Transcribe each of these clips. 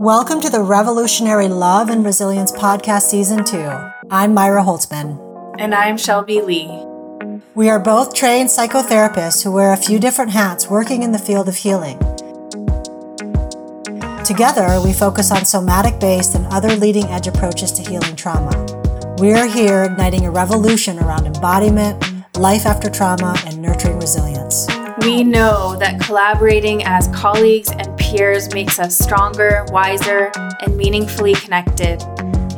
Welcome to the Revolutionary Love and Resilience Podcast Season 2. I'm Myra Holtzman. And I'm Shelby Lee. We are both trained psychotherapists who wear a few different hats working in the field of healing. Together, we focus on somatic based and other leading edge approaches to healing trauma. We're here igniting a revolution around embodiment, life after trauma, and nurturing resilience. We know that collaborating as colleagues and peers makes us stronger, wiser, and meaningfully connected.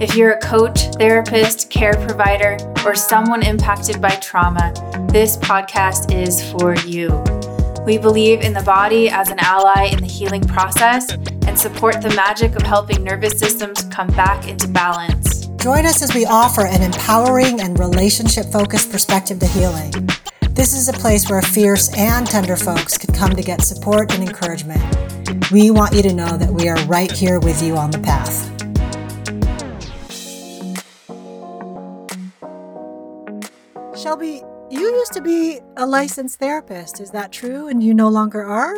If you're a coach, therapist, care provider, or someone impacted by trauma, this podcast is for you. We believe in the body as an ally in the healing process and support the magic of helping nervous systems come back into balance. Join us as we offer an empowering and relationship focused perspective to healing. This is a place where fierce and tender folks can come to get support and encouragement. We want you to know that we are right here with you on the path. Shelby, you used to be a licensed therapist. Is that true? And you no longer are?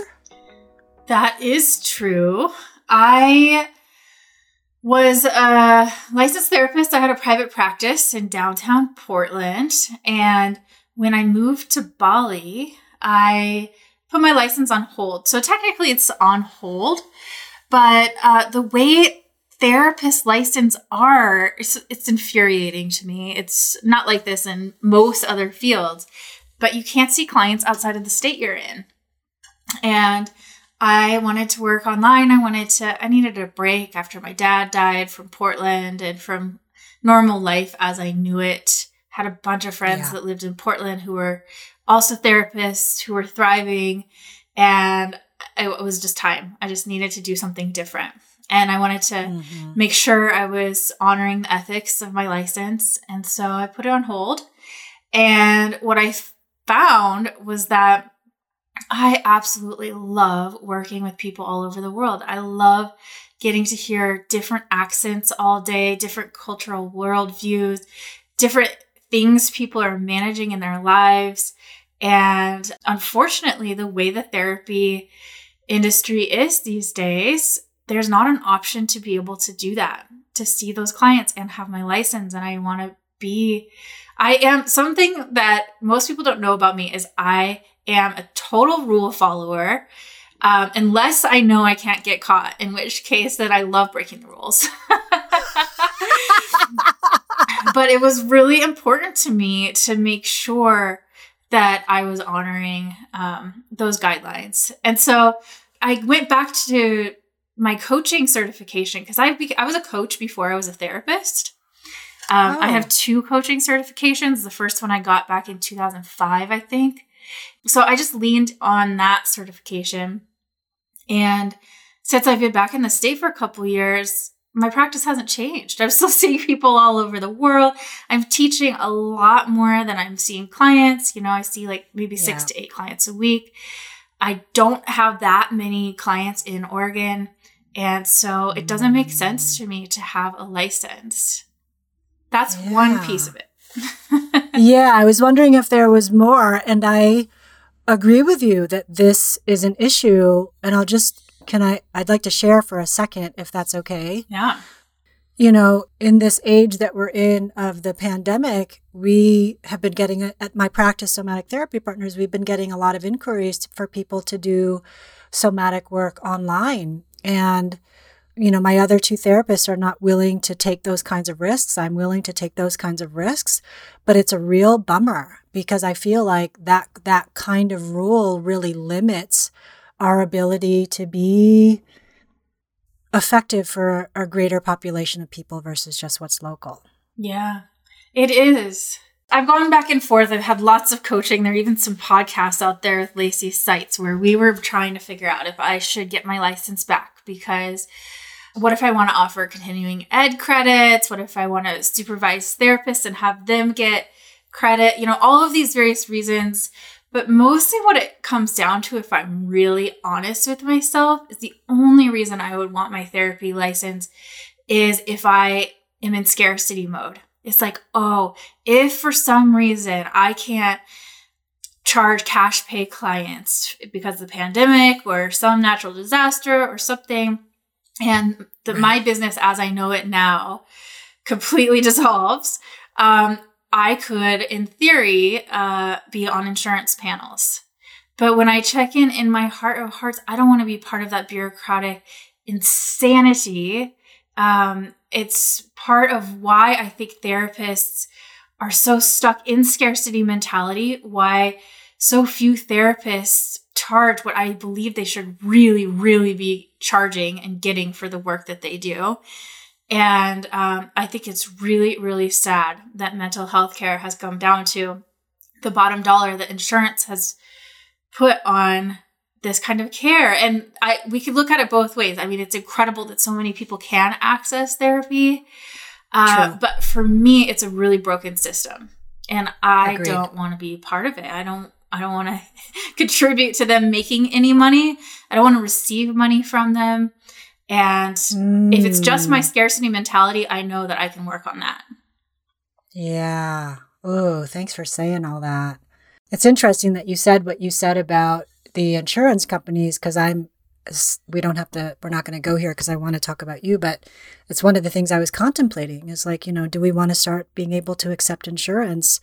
That is true. I was a licensed therapist. I had a private practice in downtown Portland. And when I moved to Bali, I put my license on hold. So technically it's on hold, but uh, the way therapist license are, it's, it's infuriating to me. It's not like this in most other fields, but you can't see clients outside of the state you're in. And I wanted to work online. I wanted to, I needed a break after my dad died from Portland and from normal life as I knew it. Had a bunch of friends yeah. that lived in Portland who were also therapists who were thriving. And it was just time. I just needed to do something different. And I wanted to mm-hmm. make sure I was honoring the ethics of my license. And so I put it on hold. And what I found was that I absolutely love working with people all over the world. I love getting to hear different accents all day, different cultural worldviews, different things people are managing in their lives. And unfortunately, the way the therapy industry is these days, there's not an option to be able to do that, to see those clients and have my license. And I want to be, I am something that most people don't know about me is I am a total rule follower. Um, unless I know I can't get caught, in which case then I love breaking the rules. but it was really important to me to make sure that I was honoring um, those guidelines. And so I went back to my coaching certification because I, I was a coach before I was a therapist. Um, oh. I have oh. two coaching certifications. The first one I got back in 2005, I think. So I just leaned on that certification. And since I've been back in the state for a couple years, my practice hasn't changed. I'm still seeing people all over the world. I'm teaching a lot more than I'm seeing clients. You know, I see like maybe yeah. six to eight clients a week. I don't have that many clients in Oregon. And so it doesn't make sense to me to have a license. That's yeah. one piece of it. yeah, I was wondering if there was more. And I agree with you that this is an issue. And I'll just can I, I'd like to share for a second, if that's okay. Yeah. You know, in this age that we're in of the pandemic, we have been getting, at my practice, Somatic Therapy Partners, we've been getting a lot of inquiries for people to do somatic work online. And, you know, my other two therapists are not willing to take those kinds of risks. I'm willing to take those kinds of risks, but it's a real bummer because I feel like that that kind of rule really limits our ability to be effective for a greater population of people versus just what's local. Yeah, it is. I've gone back and forth. I've had lots of coaching. There are even some podcasts out there with Lacey Sites where we were trying to figure out if I should get my license back because what if I want to offer continuing ed credits? What if I want to supervise therapists and have them get credit? You know, all of these various reasons but mostly what it comes down to, if I'm really honest with myself, is the only reason I would want my therapy license is if I am in scarcity mode. It's like, oh, if for some reason I can't charge cash pay clients because of the pandemic or some natural disaster or something, and the, my business as I know it now completely dissolves, um, I could, in theory, uh, be on insurance panels. But when I check in in my heart of hearts, I don't want to be part of that bureaucratic insanity. Um, it's part of why I think therapists are so stuck in scarcity mentality, why so few therapists charge what I believe they should really, really be charging and getting for the work that they do. And um, I think it's really, really sad that mental health care has come down to the bottom dollar that insurance has put on this kind of care. And I we could look at it both ways. I mean, it's incredible that so many people can access therapy. Uh, but for me, it's a really broken system. And I Agreed. don't want to be part of it. I don't I don't want to contribute to them making any money. I don't want to receive money from them. And mm. if it's just my mm. scarcity mentality, I know that I can work on that. Yeah. Oh, thanks for saying all that. It's interesting that you said what you said about the insurance companies because I'm we don't have to we're not going to go here because I want to talk about you but it's one of the things I was contemplating is like you know do we want to start being able to accept insurance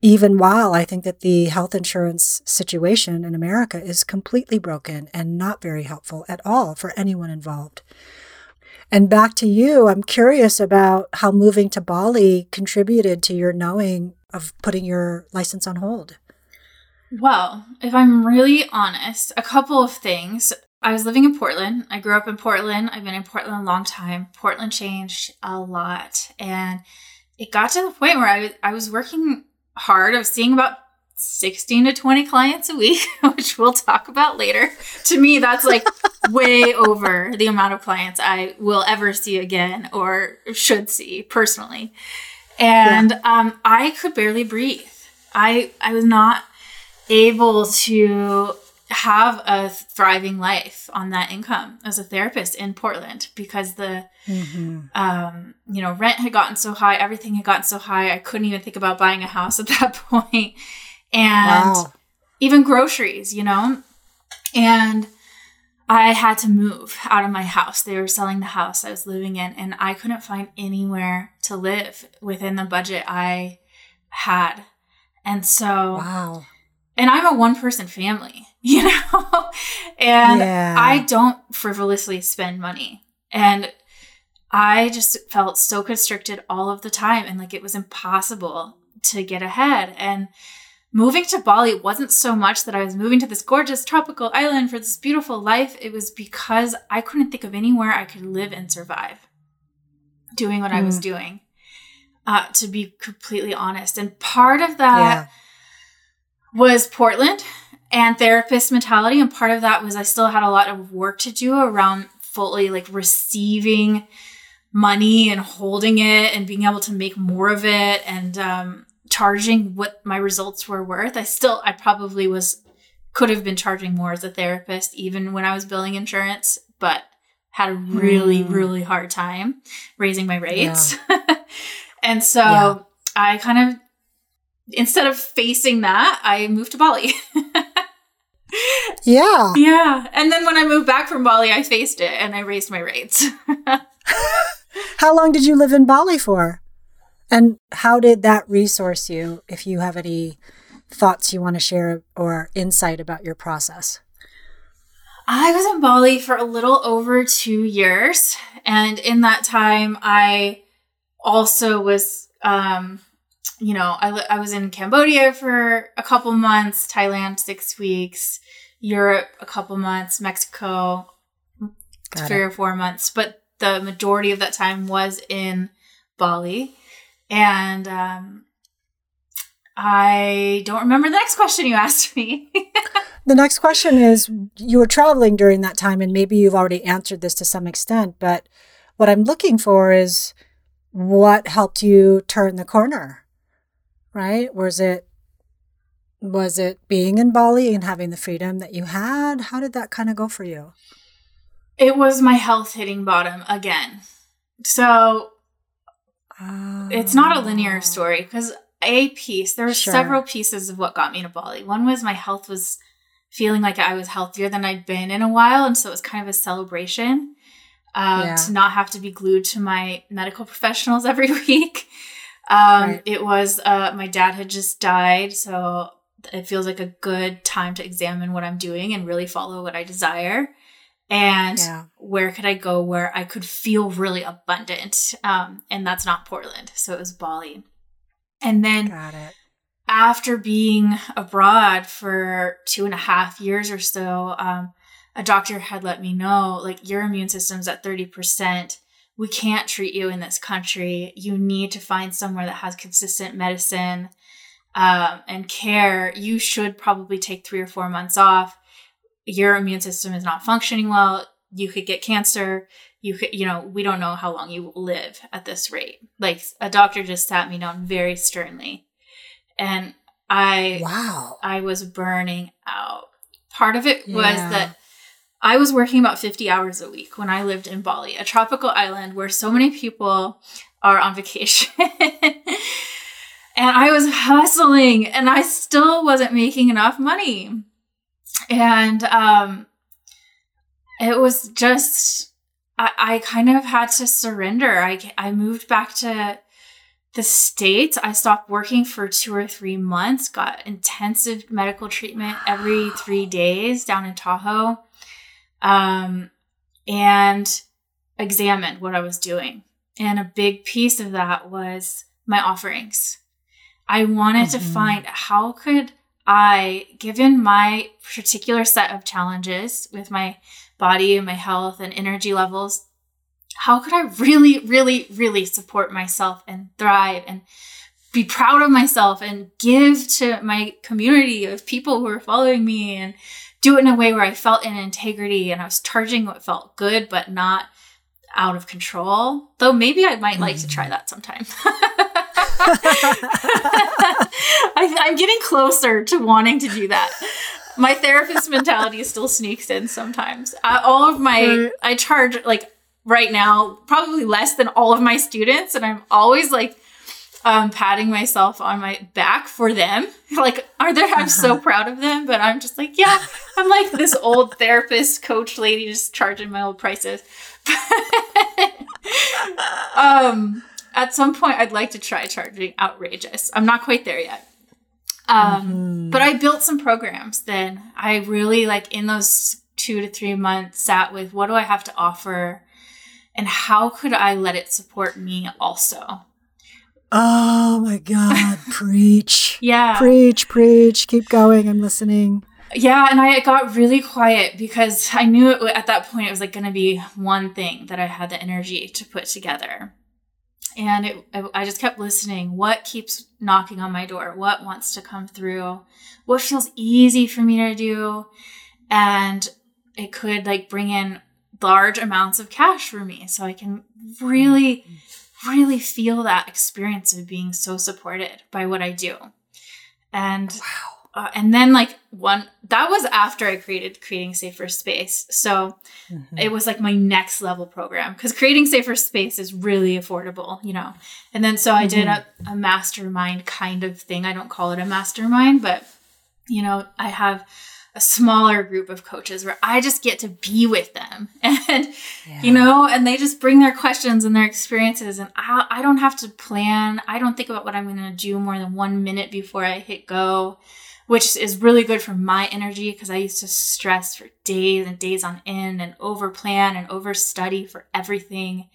even while I think that the health insurance situation in America is completely broken and not very helpful at all for anyone involved. And back to you, I'm curious about how moving to Bali contributed to your knowing of putting your license on hold. Well, if I'm really honest, a couple of things. I was living in Portland. I grew up in Portland. I've been in Portland a long time. Portland changed a lot. And it got to the point where I, I was working hard. of seeing about 16 to 20 clients a week, which we'll talk about later. To me, that's like way over the amount of clients I will ever see again or should see personally. And yeah. um, I could barely breathe. I I was not able to have a thriving life on that income as a therapist in Portland because the mm-hmm. um, you know rent had gotten so high, everything had gotten so high, I couldn't even think about buying a house at that point, and wow. even groceries, you know, and I had to move out of my house. They were selling the house I was living in, and I couldn't find anywhere to live within the budget I had, and so wow and I'm a one person family, you know? and yeah. I don't frivolously spend money. And I just felt so constricted all of the time and like it was impossible to get ahead. And moving to Bali wasn't so much that I was moving to this gorgeous tropical island for this beautiful life. It was because I couldn't think of anywhere I could live and survive doing what mm. I was hmm. doing, uh, to be completely honest. And part of that. Yeah was Portland and therapist mentality. And part of that was I still had a lot of work to do around fully like receiving money and holding it and being able to make more of it and um, charging what my results were worth. I still, I probably was, could have been charging more as a therapist even when I was billing insurance, but had a really, mm. really hard time raising my rates. Yeah. and so yeah. I kind of instead of facing that, I moved to Bali. yeah. Yeah. And then when I moved back from Bali, I faced it and I raised my rates. how long did you live in Bali for? And how did that resource you if you have any thoughts you want to share or insight about your process? I was in Bali for a little over two years. And in that time, I also was um, you know, I, I was in Cambodia for a couple months, Thailand six weeks, Europe a couple months, Mexico Got three it. or four months. But the majority of that time was in Bali. And um, I don't remember the next question you asked me. the next question is you were traveling during that time, and maybe you've already answered this to some extent, but what I'm looking for is what helped you turn the corner? Right? Was it was it being in Bali and having the freedom that you had? How did that kind of go for you? It was my health hitting bottom again. So it's not a linear oh. story because a piece, there were sure. several pieces of what got me to Bali. One was my health was feeling like I was healthier than I'd been in a while. And so it was kind of a celebration. um, yeah. to not have to be glued to my medical professionals every week. Um, right. It was, uh, my dad had just died. So it feels like a good time to examine what I'm doing and really follow what I desire. And yeah. where could I go where I could feel really abundant? Um, and that's not Portland. So it was Bali. And then after being abroad for two and a half years or so, um, a doctor had let me know like your immune system's at 30%. We can't treat you in this country. You need to find somewhere that has consistent medicine um, and care. You should probably take three or four months off. Your immune system is not functioning well. You could get cancer. You could, you know, we don't know how long you will live at this rate. Like a doctor just sat me down very sternly. And I, wow, I was burning out. Part of it yeah. was that I was working about 50 hours a week when I lived in Bali, a tropical island where so many people are on vacation. and I was hustling and I still wasn't making enough money. And um, it was just, I, I kind of had to surrender. I, I moved back to the States. I stopped working for two or three months, got intensive medical treatment every three days down in Tahoe um, and examined what I was doing. And a big piece of that was my offerings. I wanted mm-hmm. to find how could I, given my particular set of challenges with my body and my health and energy levels, how could I really, really, really support myself and thrive and be proud of myself and give to my community of people who are following me and do it in a way where I felt in integrity and I was charging what felt good, but not out of control. Though maybe I might like to try mm. that sometime. I, am getting closer to wanting to do that. My therapist mentality still sneaks in sometimes. I, all of my, I charge like right now probably less than all of my students, and I'm always like um, patting myself on my back for them. Like, are they? I'm uh-huh. so proud of them, but I'm just like, yeah, I'm like this old therapist coach lady just charging my old prices. um, at some point, I'd like to try charging outrageous. I'm not quite there yet. Um, mm-hmm. but I built some programs. Then I really like in those two to three months sat with what do I have to offer, and how could I let it support me also Oh my God. preach. Yeah. Preach, preach. Keep going. I'm listening. Yeah. And I got really quiet because I knew it, at that point it was like going to be one thing that I had the energy to put together. And it, I just kept listening. What keeps knocking on my door? What wants to come through? What feels easy for me to do? And it could like bring in large amounts of cash for me so I can really mm-hmm. Really feel that experience of being so supported by what I do. And wow. Uh, and then like one that was after I created creating safer space. So mm-hmm. it was like my next level program because creating safer space is really affordable, you know. And then so I mm-hmm. did a, a mastermind kind of thing. I don't call it a mastermind, but you know, I have a smaller group of coaches where I just get to be with them. And yeah. you know and they just bring their questions and their experiences and I, I don't have to plan. I don't think about what I'm going to do more than 1 minute before I hit go which is really good for my energy because I used to stress for days and days on end and over plan and over study for everything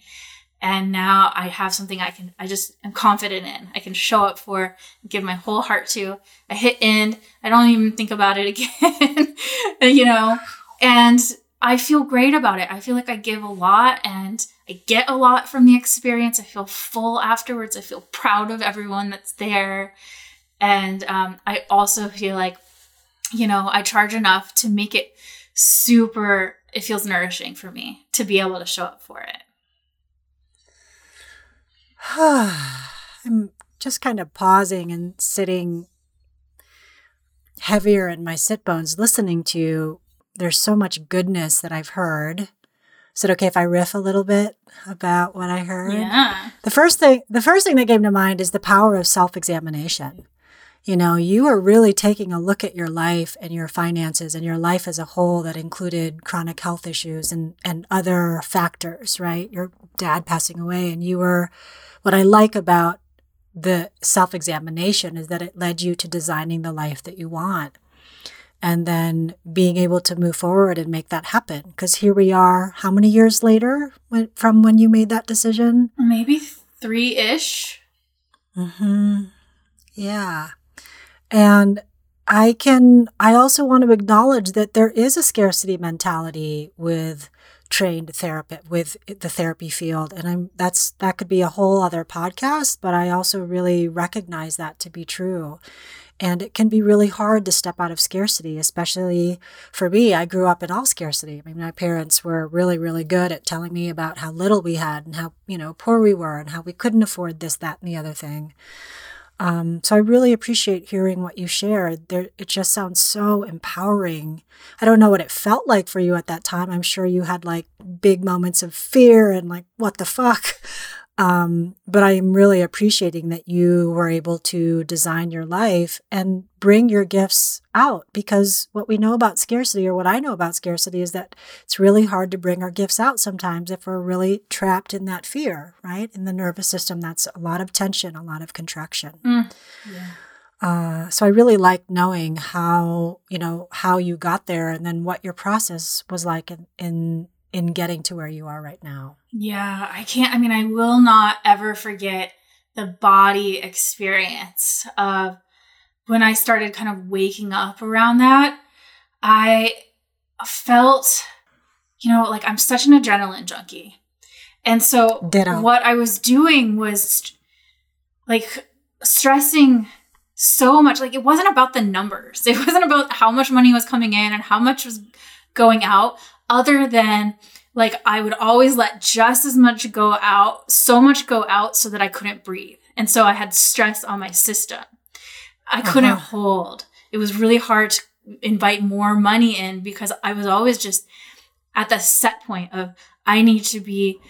and now I have something I can I just am confident in. I can show up for, give my whole heart to. I hit end. I don't even think about it again. you know, and I feel great about it. I feel like I give a lot and I get a lot from the experience. I feel full afterwards. I feel proud of everyone that's there. And um, I also feel like, you know, I charge enough to make it super, it feels nourishing for me to be able to show up for it. I'm just kind of pausing and sitting heavier in my sit bones listening to you. There's so much goodness that I've heard. Is it okay if I riff a little bit about what I heard? Yeah. The first thing the first thing that came to mind is the power of self-examination. You know, you are really taking a look at your life and your finances and your life as a whole that included chronic health issues and, and other factors, right? Your dad passing away. And you were, what I like about the self examination is that it led you to designing the life that you want and then being able to move forward and make that happen. Because here we are, how many years later from when you made that decision? Maybe three ish. Hmm. Yeah. And I can. I also want to acknowledge that there is a scarcity mentality with trained therapy with the therapy field and i'm that's that could be a whole other podcast but i also really recognize that to be true and it can be really hard to step out of scarcity, especially for me. I grew up in all scarcity. I mean, my parents were really, really good at telling me about how little we had and how, you know, poor we were and how we couldn't afford this, that, and the other thing. Um, so I really appreciate hearing what you shared. There, it just sounds so empowering. I don't know what it felt like for you at that time. I'm sure you had like big moments of fear and like, what the fuck? Um, but I am really appreciating that you were able to design your life and bring your gifts out because what we know about scarcity, or what I know about scarcity, is that it's really hard to bring our gifts out sometimes if we're really trapped in that fear, right? In the nervous system, that's a lot of tension, a lot of contraction. Mm, yeah. Uh, so I really like knowing how you know how you got there, and then what your process was like in, in in getting to where you are right now. Yeah, I can't, I mean, I will not ever forget the body experience of when I started kind of waking up around that. I felt, you know, like I'm such an adrenaline junkie. And so Ditto. what I was doing was like stressing so much. Like it wasn't about the numbers, it wasn't about how much money was coming in and how much was going out other than like I would always let just as much go out, so much go out so that I couldn't breathe. And so I had stress on my system. I couldn't uh-huh. hold. It was really hard to invite more money in because I was always just at the set point of I need to be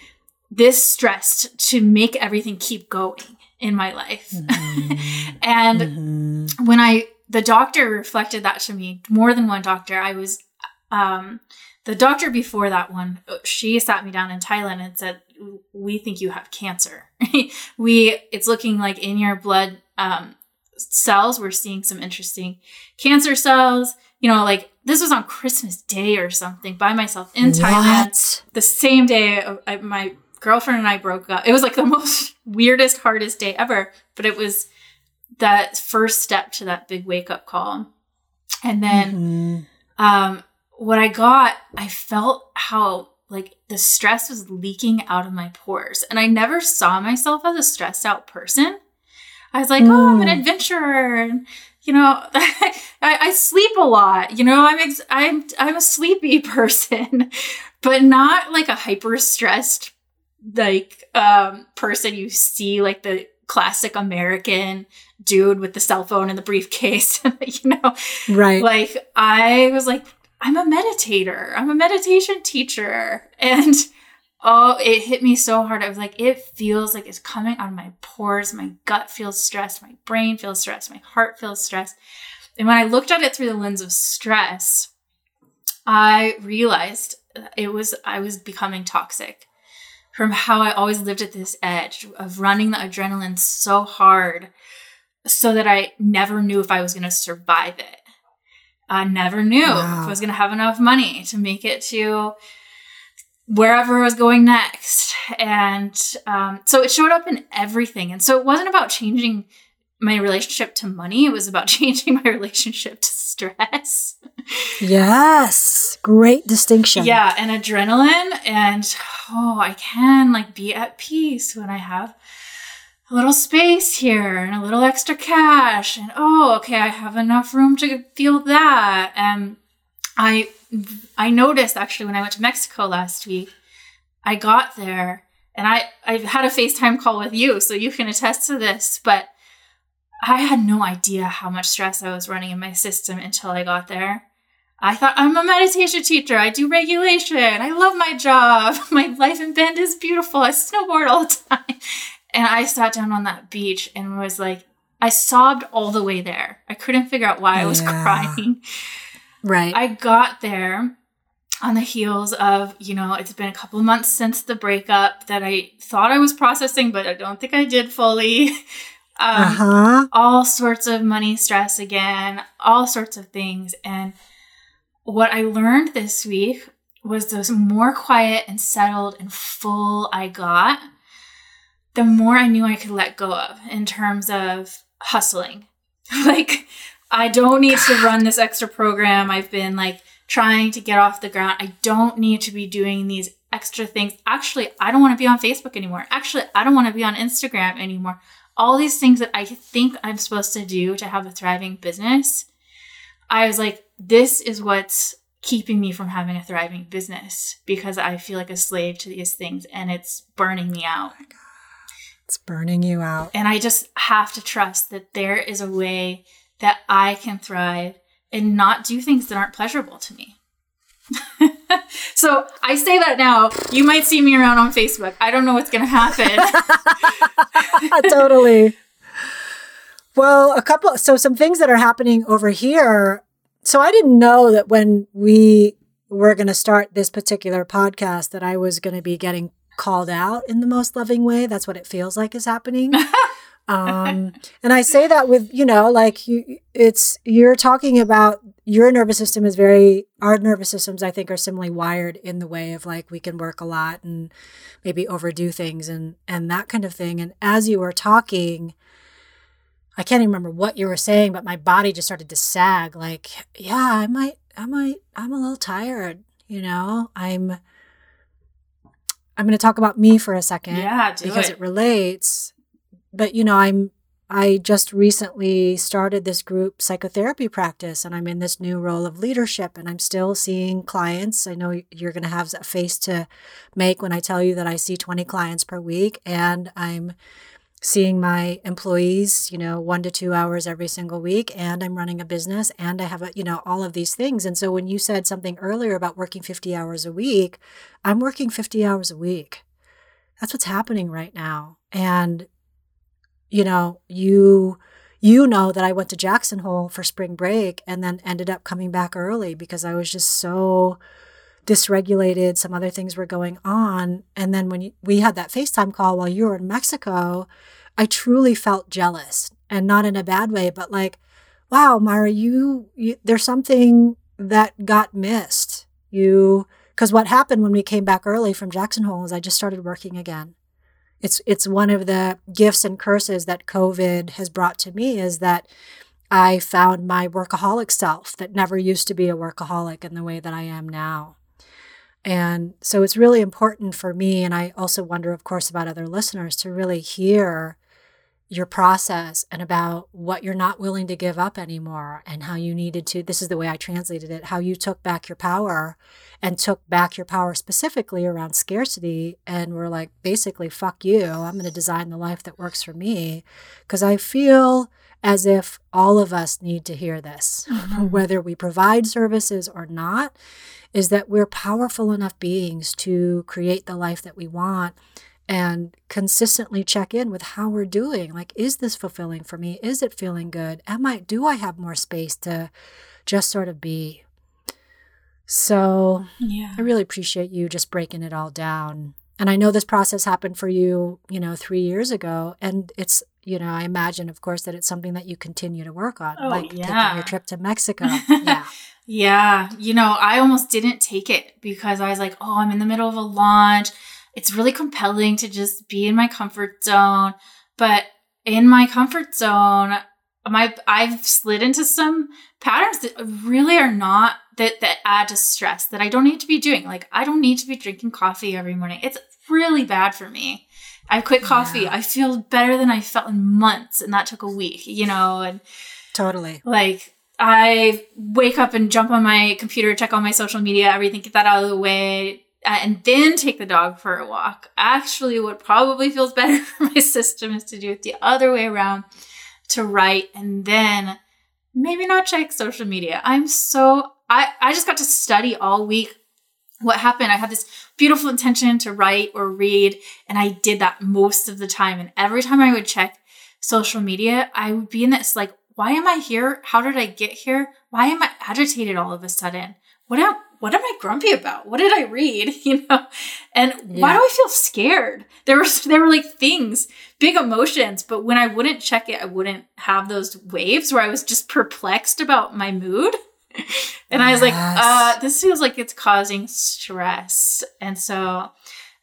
this stressed to make everything keep going in my life. Mm-hmm. and mm-hmm. when I the doctor reflected that to me, more than one doctor, I was um the doctor before that one, she sat me down in Thailand and said, "We think you have cancer. we it's looking like in your blood um, cells, we're seeing some interesting cancer cells. You know, like this was on Christmas Day or something by myself in what? Thailand. The same day I, my girlfriend and I broke up. It was like the most weirdest, hardest day ever, but it was that first step to that big wake up call. And then, mm-hmm. um, what I got, I felt how like the stress was leaking out of my pores. And I never saw myself as a stressed out person. I was like, mm. oh, I'm an mm. adventurer. And, you know, I, I, sleep a lot. You know, I'm ex- I'm I'm a sleepy person, but not like a hyper stressed like um person you see like the classic American dude with the cell phone and the briefcase. you know, right? Like I was like I'm a meditator. I'm a meditation teacher. And oh, it hit me so hard. I was like, it feels like it's coming out of my pores. My gut feels stressed. My brain feels stressed. My heart feels stressed. And when I looked at it through the lens of stress, I realized it was, I was becoming toxic from how I always lived at this edge of running the adrenaline so hard so that I never knew if I was going to survive it. I never knew wow. if I was going to have enough money to make it to wherever I was going next. And um, so it showed up in everything. And so it wasn't about changing my relationship to money, it was about changing my relationship to stress. Yes. Great distinction. Yeah. And adrenaline. And oh, I can like be at peace when I have a little space here and a little extra cash and oh okay i have enough room to feel that and i i noticed actually when i went to mexico last week i got there and i i had a facetime call with you so you can attest to this but i had no idea how much stress i was running in my system until i got there I thought I'm a meditation teacher. I do regulation. I love my job. My life in Bend is beautiful. I snowboard all the time. And I sat down on that beach and was like, I sobbed all the way there. I couldn't figure out why I was Yeah. crying. Right. I got there on the heels of, you know, it's been a couple of months since the breakup that I thought I was processing, but I don't think I did fully. Um, uh huh. all sorts of money stress again, all sorts of things. And what I learned this week was the more quiet and settled and full I got, the more I knew I could let go of in terms of hustling. like, I don't need to run this extra program. I've been like trying to get off the ground. I don't need to be doing these extra things. Actually, I don't want to be on Facebook anymore. Actually, I don't want to be on Instagram anymore all these things that I think I'm supposed to do to have a thriving business, I was like, this is what's keeping me from having a thriving business because I feel like a slave to these things and it's burning me out. Oh It's burning you out. And I just have to trust that there is a way that I can thrive and not do things that aren't pleasurable to me. so I say that now. You might see me around on Facebook. I don't know what's going to happen. totally. Well, a couple, so some things that are happening over here. So I didn't know that when we were going to start this particular podcast that I was going to be getting called out in the most loving way. That's what it feels like is happening. um, and I say that with, you know, like you, it's, you're talking about your nervous system is very, our nervous systems, I think, are similarly wired in the way of like we can work a lot and maybe overdo things and, and that kind of thing. And as you were talking, I can't even remember what you were saying, but my body just started to sag. Like, yeah, I might, I might, I'm a little tired. You know, I'm. I'm going to talk about me for a second yeah, because it. it relates. But you know, I'm. I just recently started this group psychotherapy practice, and I'm in this new role of leadership, and I'm still seeing clients. I know you're going to have a face to make when I tell you that I see 20 clients per week, and I'm seeing my employees, you know, one to two hours every single week, and I'm running a business and I have a, you know, all of these things. And so when you said something earlier about working 50 hours a week, I'm working 50 hours a week. That's what's happening right now. And, you know, you you know that I went to Jackson Hole for spring break and then ended up coming back early because I was just so dysregulated. Some other things were going on. And then when you, we had that FaceTime call while you were in Mexico, I truly felt jealous and not in a bad way, but like, wow, Myra, you, you there's something that got missed. You, because what happened when we came back early from Jackson Hole is I just started working again. It's it's one of the gifts and curses that COVID has brought to me is that I found my workaholic self that never used to be a workaholic in the way that I am now. And so it's really important for me, and I also wonder, of course, about other listeners to really hear your process and about what you're not willing to give up anymore and how you needed to. This is the way I translated it how you took back your power and took back your power specifically around scarcity and were like, basically, fuck you. I'm going to design the life that works for me. Because I feel as if all of us need to hear this, Mhm. whether we provide services or not, is that we're powerful enough beings to create the life that we want and consistently check in with how we're doing. Like, is this fulfilling for me? Is it feeling good? Am I, do I have more space to just sort of be? So Yeah. I really appreciate you just breaking it all down. And I know this process happened for you, you know, three years ago. And it's, you know, I imagine, of course, that it's something that you continue to work on, Oh, like taking your trip to Mexico. yeah. Yeah, you know, I almost didn't take it because I was like, oh, I'm in the middle of a launch. It's really compelling to just be in my comfort zone. But in my comfort zone, my I've slid into some patterns that really are not that that add to stress that I don't need to be doing. Like I don't need to be drinking coffee every morning. It's really bad for me. I quit coffee. Yeah. I feel better than I felt in months, and that took a week, you know, and Totally. like I wake up and jump on my computer, check all my social media, everything, get that out of the way, uh, and then take the dog for a walk. Actually, what probably feels better for my system is to do it the other way around to write and then maybe not check social media. I'm so I I just got to study all week what happened. I had this beautiful intention to write or read, and I did that most of the time. And every time I would check social media, I would be in this like, why am I here? How did I get here? Why am I agitated all of a sudden? What am what am I grumpy about? What did I read? You know, and yeah. why do I feel scared? There was there were like things, big emotions, but when I wouldn't check it, I wouldn't have those waves where I was just perplexed about my mood. and I was yes. like, uh, this feels like it's causing stress. And so,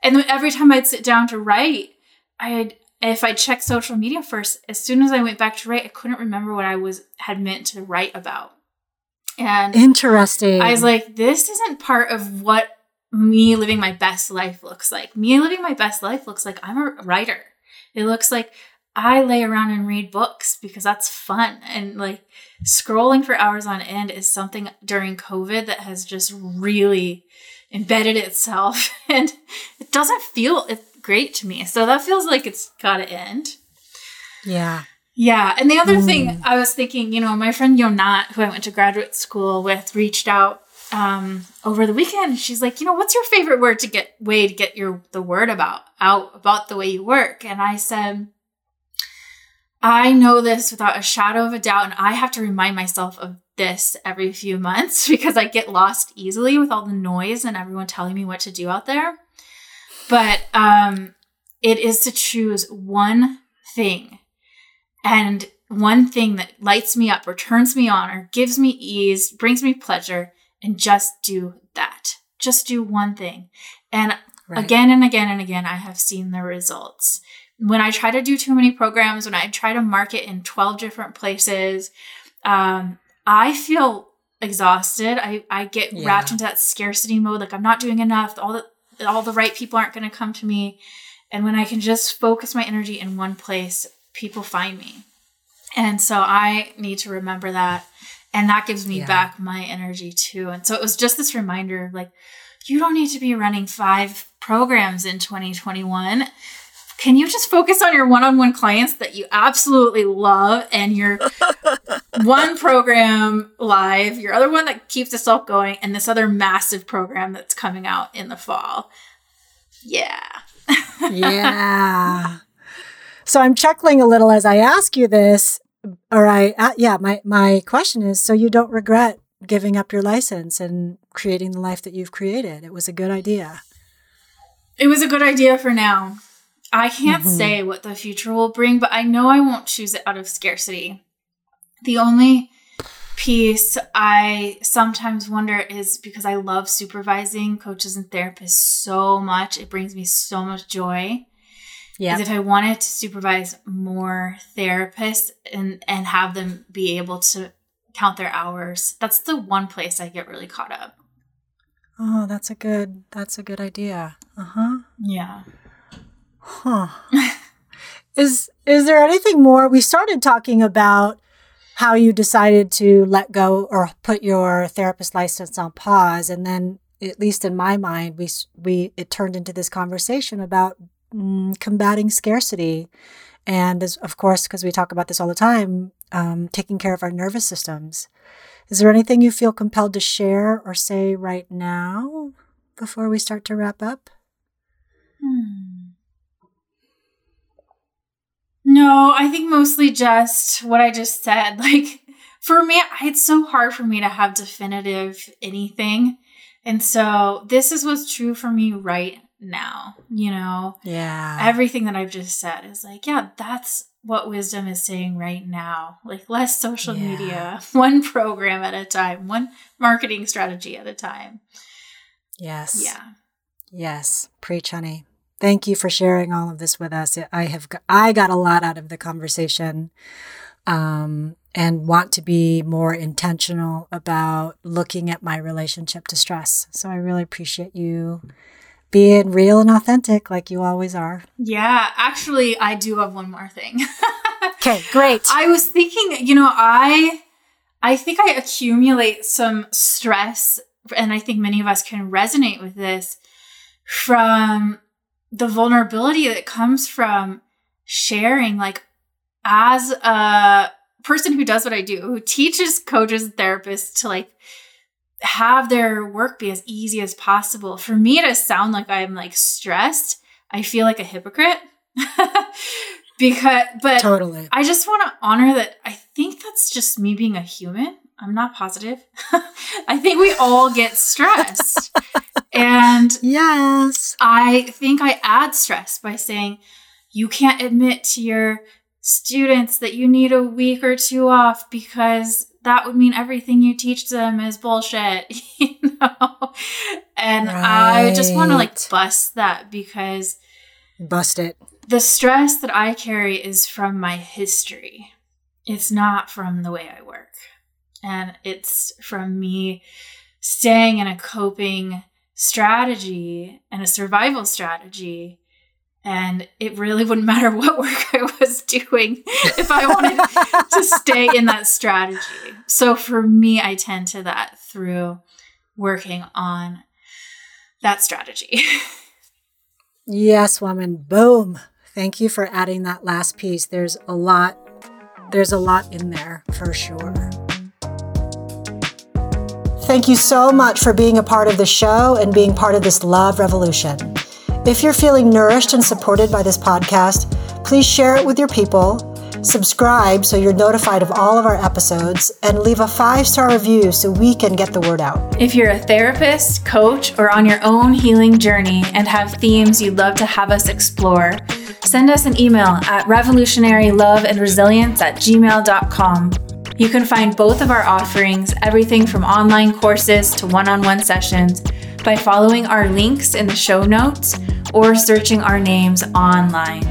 and every time I'd sit down to write, I'd, if I checked social media first, as soon as I went back to write, I couldn't remember what I was had meant to write about. And interesting. I was like, this isn't part of what me living my best life looks like. Me living my best life looks like I'm a writer. It looks like I lay around and read books because that's fun. And like scrolling for hours on end is something during COVID that has just really embedded itself and it doesn't feel great to me. So that feels like it's got to end. Yeah. Yeah. And the other mm. thing I was thinking, you know, my friend Yonat, who I went to graduate school with, reached out um, over the weekend. She's like, you know, what's your favorite word to get way to get your the word about out about the way you work? And I said, I know this without a shadow of a doubt, and I have to remind myself of this every few months because I get lost easily with all the noise and everyone telling me what to do out there. But um, it is to choose one thing and one thing that lights me up or turns me on or gives me ease, brings me pleasure, and just do that. Just do one thing. And right. again and again and again, I have seen the results when I try to do too many programs, when I try to market in 12 different places, um, I feel exhausted. I, I get yeah. wrapped into that scarcity mode. Like I'm not doing enough. All the, all the right people aren't going to come to me. And when I can just focus my energy in one place, people find me. And so I need to remember that. And that gives me yeah. back my energy too. And so it was just this reminder like, you don't need to be running five programs in 2021 can you just focus on your one-on-one clients that you absolutely love and your one program live, your other one that keeps itself going, and this other massive program that's coming out in the fall? Yeah. yeah. So I'm chuckling a little as I ask you this. Or I, uh, yeah, my, my question is so you don't regret giving up your license and creating the life that you've created. It was a good idea. It was a good idea for now. I can't mm-hmm. say what the future will bring, but I know I won't choose it out of scarcity. The only piece I sometimes wonder is because I love supervising coaches and therapists so much, it brings me so much joy. Yeah. If I wanted to supervise more therapists and and have them be able to count their hours, that's the one place I get really caught up. Oh, that's a good that's a good idea. Uh-huh. Yeah. Huh. is is there anything more? We started talking about how you decided to let go or put your therapist license on pause, and then, at least in my mind, we we it turned into this conversation about mm, combating scarcity, and as, of course, because we talk about this all the time, um, taking care of our nervous systems. Is there anything you feel compelled to share or say right now before we start to wrap up? Hmm. No, I think mostly just what I just said. Like for me, it's so hard for me to have definitive anything. And so this is what's true for me right now, you know? Yeah. Everything that I've just said is like, yeah, that's what wisdom is saying right now. Like less social yeah. media, one program at a time, one marketing strategy at a time. Yes. Yeah. Yes. Preach, honey. Thank you for sharing all of this with us. I have I got a lot out of the conversation. Um, and want to be more intentional about looking at my relationship to stress. So I really appreciate you being real and authentic like you always are. Yeah, actually I do have one more thing. okay, great. I was thinking, you know, I I think I accumulate some stress and I think many of us can resonate with this from the vulnerability that comes from sharing like as a person who does what I do, who teaches coaches and therapists to like have their work be as easy as possible. For me to sound like I'm like stressed, I feel like a hypocrite. because but totally. I just want to honor that I think that's just me being a human. I'm not positive. I think we all get stressed. and yes. I think I add stress by saying you can't admit to your students that you need a week or two off because that would mean everything you teach them is bullshit, you know? And right. I just want to like bust that because bust it. The stress that I carry is from my history. It's not from the way I work. And it's from me staying in a coping strategy and a survival strategy and it really wouldn't matter what work I was doing if I wanted to stay in that strategy. So for me, I tend to that through working on that strategy. yes, woman. Boom. Thank you for adding that last piece. There's a lot there's a lot in there for sure. Thank you so much for being a part of the show and being part of this love revolution. If you're feeling nourished and supported by this podcast, please share it with your people, subscribe so you're notified of all of our episodes, and leave a five star review so we can get the word out. If you're a therapist, coach, or on your own healing journey and have themes you'd love to have us explore, send us an email at revolutionaryloveandresilience at gmail.com. You can find both of our offerings, everything from online courses to one on one sessions by following our links in the show notes or searching our names online.